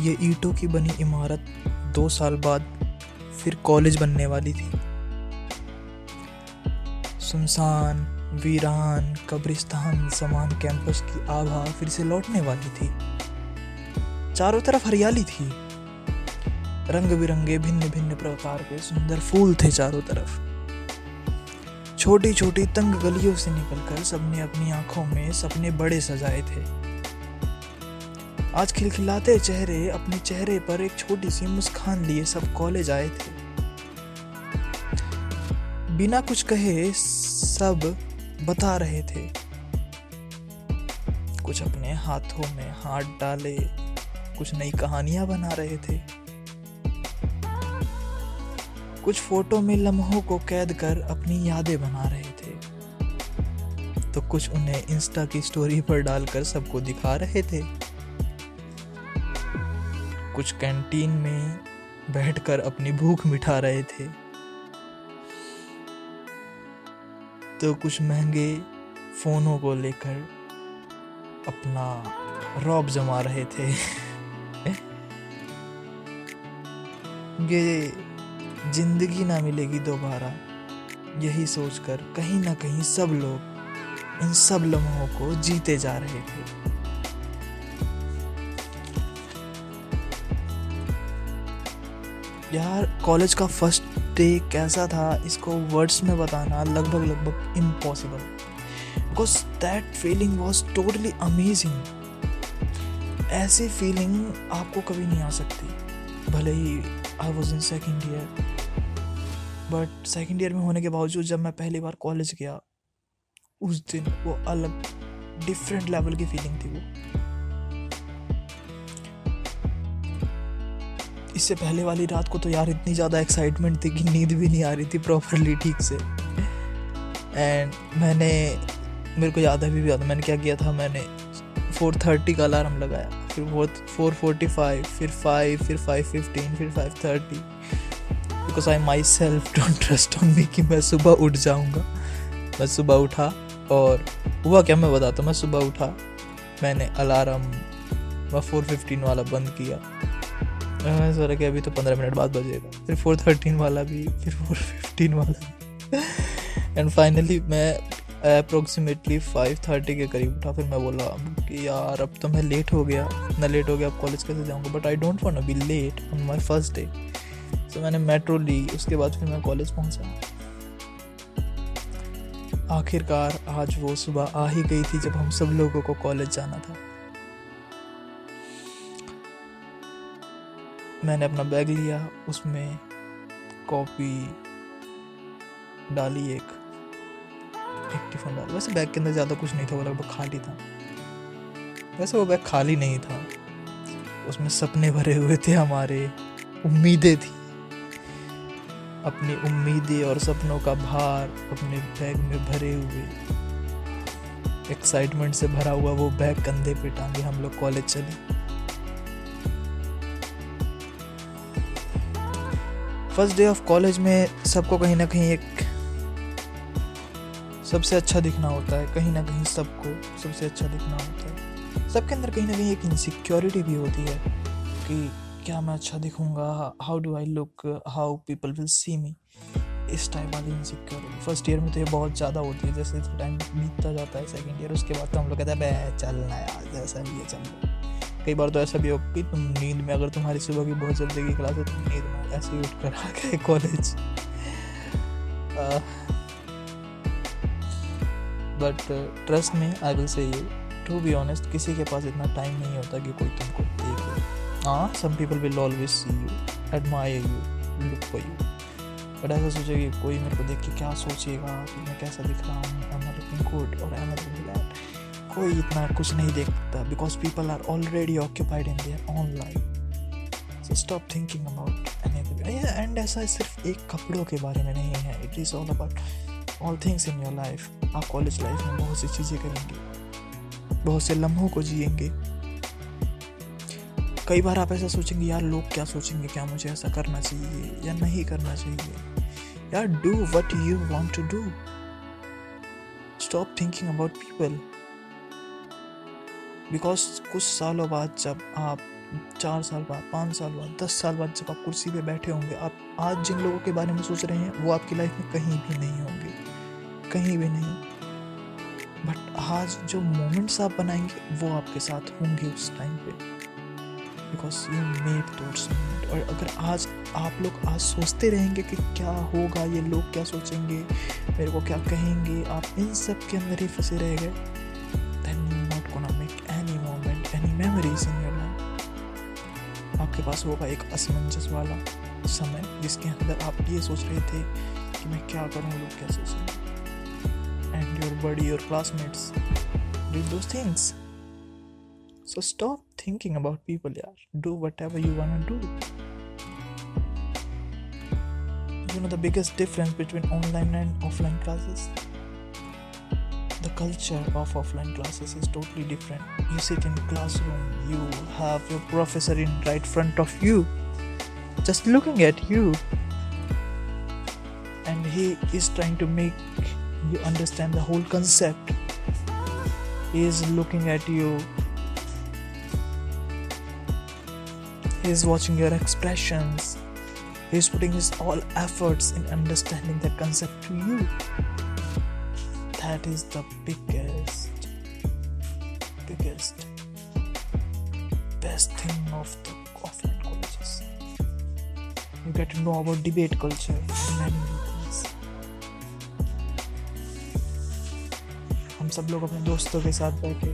ये ईंटों की बनी इमारत दो साल बाद फिर कॉलेज बनने वाली थी। सुनसान, वीरान, कब्रिस्तान, समान कैंपस की आभा फिर से लौटने वाली थी। चारों तरफ़ हरियाली थी। रंग बिरंगे भिन्न भिन्न प्रकार के सुंदर फूल थे चारों तरफ़। छोटी छोटी तंग गलियों से निकलकर सबने अपनी आँखों में सपने बड़े सजाए थे। आज खिलखिलाते चेहरे, अपने चेहरे पर एक छोटी सी मुस्कान लिए सब कॉलेज आए थे। बिना कुछ कहे सब बता रहे थे। कुछ अपने हाथों में हाथ डाले, कुछ नई कहानियाँ बना रहे थे। कुछ फ़ोटो में लम्हों को कैद कर अपनी यादें बना रहे थे। तो कुछ उन्हें इंस्टा की स्टोरी पर डालकर सबको दिखा रहे थे। कुछ कैंटीन में बैठकर अपनी भूख मिटा रहे थे। तो कुछ महँगे फोनों को लेकर अपना रॉब जमा रहे थे। ये ज़िंदगी ना मिलेगी दोबारा, यही सोचकर कहीं ना कहीं सब लोग इन सब लम्हों को जीते जा रहे थे। यार कॉलेज का फ़र्स्ट डे कैसा था, इसको वर्ड्स में बताना लगभग लगभग impossible because that feeling was totally amazing ऐसी फीलिंग आपको कभी नहीं आ सकती, भले ही I was in second year but second year में होने के बावजूद जब मैं पहली बार कॉलेज गया, उस दिन वो अलग डिफरेंट लेवल की फीलिंग थी वो। इससे पहले वाली रात को तो यार इतनी ज़्यादा एक्साइटमेंट थी कि नींद भी नहीं आ रही थी प्रॉपरली ठीक से। एंड मैंने, मेरे को याद है भी याद मैंने क्या किया था, मैंने फोर थर्टी का अलार्म लगाया, फिर फोर फोर फोर्टी फाइव फिर फाइव फिर फाइव फिफ्टीन फिर five thirty because I myself don't trust on me कि मैं सुबह उठ जाऊँगा। मैं सुबह उठा और हुआ क्या मैं बताता हूँ, मैं सुबह उठा, मैंने अलार्म फोर फिफ्टीन वाला बंद किया। मैं सोचा कि अभी तो पंद्रह मिनट बाद बजेगा। फिर फोर थर्टीन वाला भी, फिर फोर फिफ्टीन वाला एंड फाइनली मैं अप्रोक्सीमेटली फाइव थर्टी के करीब उठा, फिर मैं बोला कि यार, अब तो मैं लेट हो गया। इतना लेट हो गया, अब कॉलेज कैसे जाऊँगा? But I don't want be late on my first day तो मैंने मेट्रो ली, उसके बाद फिर मैं कॉलेज पहुँचा। आखिरकार आज वो सुबह आ ही गई थी जब हम सब लोगों को कॉलेज जाना था। मैंने अपना बैग लिया, उसमें कॉपी डाली एक एक टिफ़िन डाल। वैसे बैग के अंदर ज़्यादा कुछ नहीं था, वो लगभग खाली था। वैसे वो बैग खाली नहीं था। उसमें सपने भरे हुए थे, हमारे उम्मीदें थी। अपनी उम्मीदें और सपनों का भार अपने बैग में भरे हुए। एक्साइटमेंट से भरा हुआ वो बैग कंधे पे टांगे हम लोग कॉलेज चले। फ़र्स्ट डे ऑफ़ कॉलेज में सबको कहीं ना कहीं एक सबसे अच्छा दिखना होता है, कहीं ना कहीं सबको सबसे अच्छा दिखना होता है। सबके अंदर कहीं ना कहीं एक इनसिक्योरिटी भी होती है कि क्या मैं अच्छा दिखूँगा how do I look how people will see me इस टाइप वाली इनसिक्योरिटी फ़र्स्ट ईयर में तो ये बहुत ज़्यादा होती है, जैसे टाइम बीतता जाता है सेकेंड ईयर उसके बाद तो हम लोग कहते हैं चलना यार, जैसा भी है चल कई बार तो ऐसा भी हो कि तुम नींद में, अगर तुम्हारी सुबह की बहुत जल्दी की क्लास है, तुम नींद में ऐसे ही उठ कर आ गए कॉलेज बट ट्रस्ट में I will say you to be honest किसी के पास इतना टाइम नहीं होता कि कोई तुमको देखे हाँ some people will always see you admire you look for you but ऐसा सोचे कोई मेरे को देख के क्या सोचेगा, कि मैं कैसा दिख रहा हूँ आई एम लुकिंग गुड और आई एम लुकिंग बैड कोई इतना कुछ नहीं देखता because people are already occupied in their on life so stop thinking about and ऐसा सिर्फ़ एक कपड़ों के बारे में नहीं है. It is all about all things in your life आप कॉलेज लाइफ में बहुत सी चीज़ें करेंगे. बहुत से लम्हों को जिएँगे. कई बार आप ऐसा सोचेंगे, यार, लोग क्या सोचेंगे? क्या मुझे ऐसा करना चाहिए या नहीं करना चाहिए? यार do what you want to do stop thinking about people because कुछ सालों बाद जब आप चार साल बाद, पाँच साल बाद, दस साल बाद जब आप कुर्सी पे बैठे होंगे, आप आज जिन लोगों के बारे में सोच रहे हैं, वो आपकी लाइफ में कहीं भी नहीं होंगे। कहीं भी नहीं। बट आज जो मोमेंट्स आप बनाएँगे, वो आपके साथ होंगे उस टाइम पे। बिकॉज़ यू मेड दोट्स और अगर आज आप लोग आज सोचते रहेंगे कि क्या होगा, ये लोग क्या सोचेंगे, मेरे को क्या कहेंगे, आप इन सब के अंदर ही फंसे रह गए। आपके पास होगा एक असमंजस वाला समय जिसके अंदर आप ये सोच रहे थे कि मैं क्या करूँ, लोग क्या सोचें। And your buddy your classmates do those things so stop thinking about people यार do whatever you want do you know the biggest difference between online and offline classes? The culture of offline classes is totally different. You sit in classroom you have your professor in right front of you just looking at you and he is trying to make you understand the whole concept. He is looking at you. He is watching your expressions. He is putting his all efforts in understanding the concept to you that is the biggest biggest best thing of the offline colleges you get to know about debate culture many things हम सब लोग अपने दोस्तों के साथ बैठे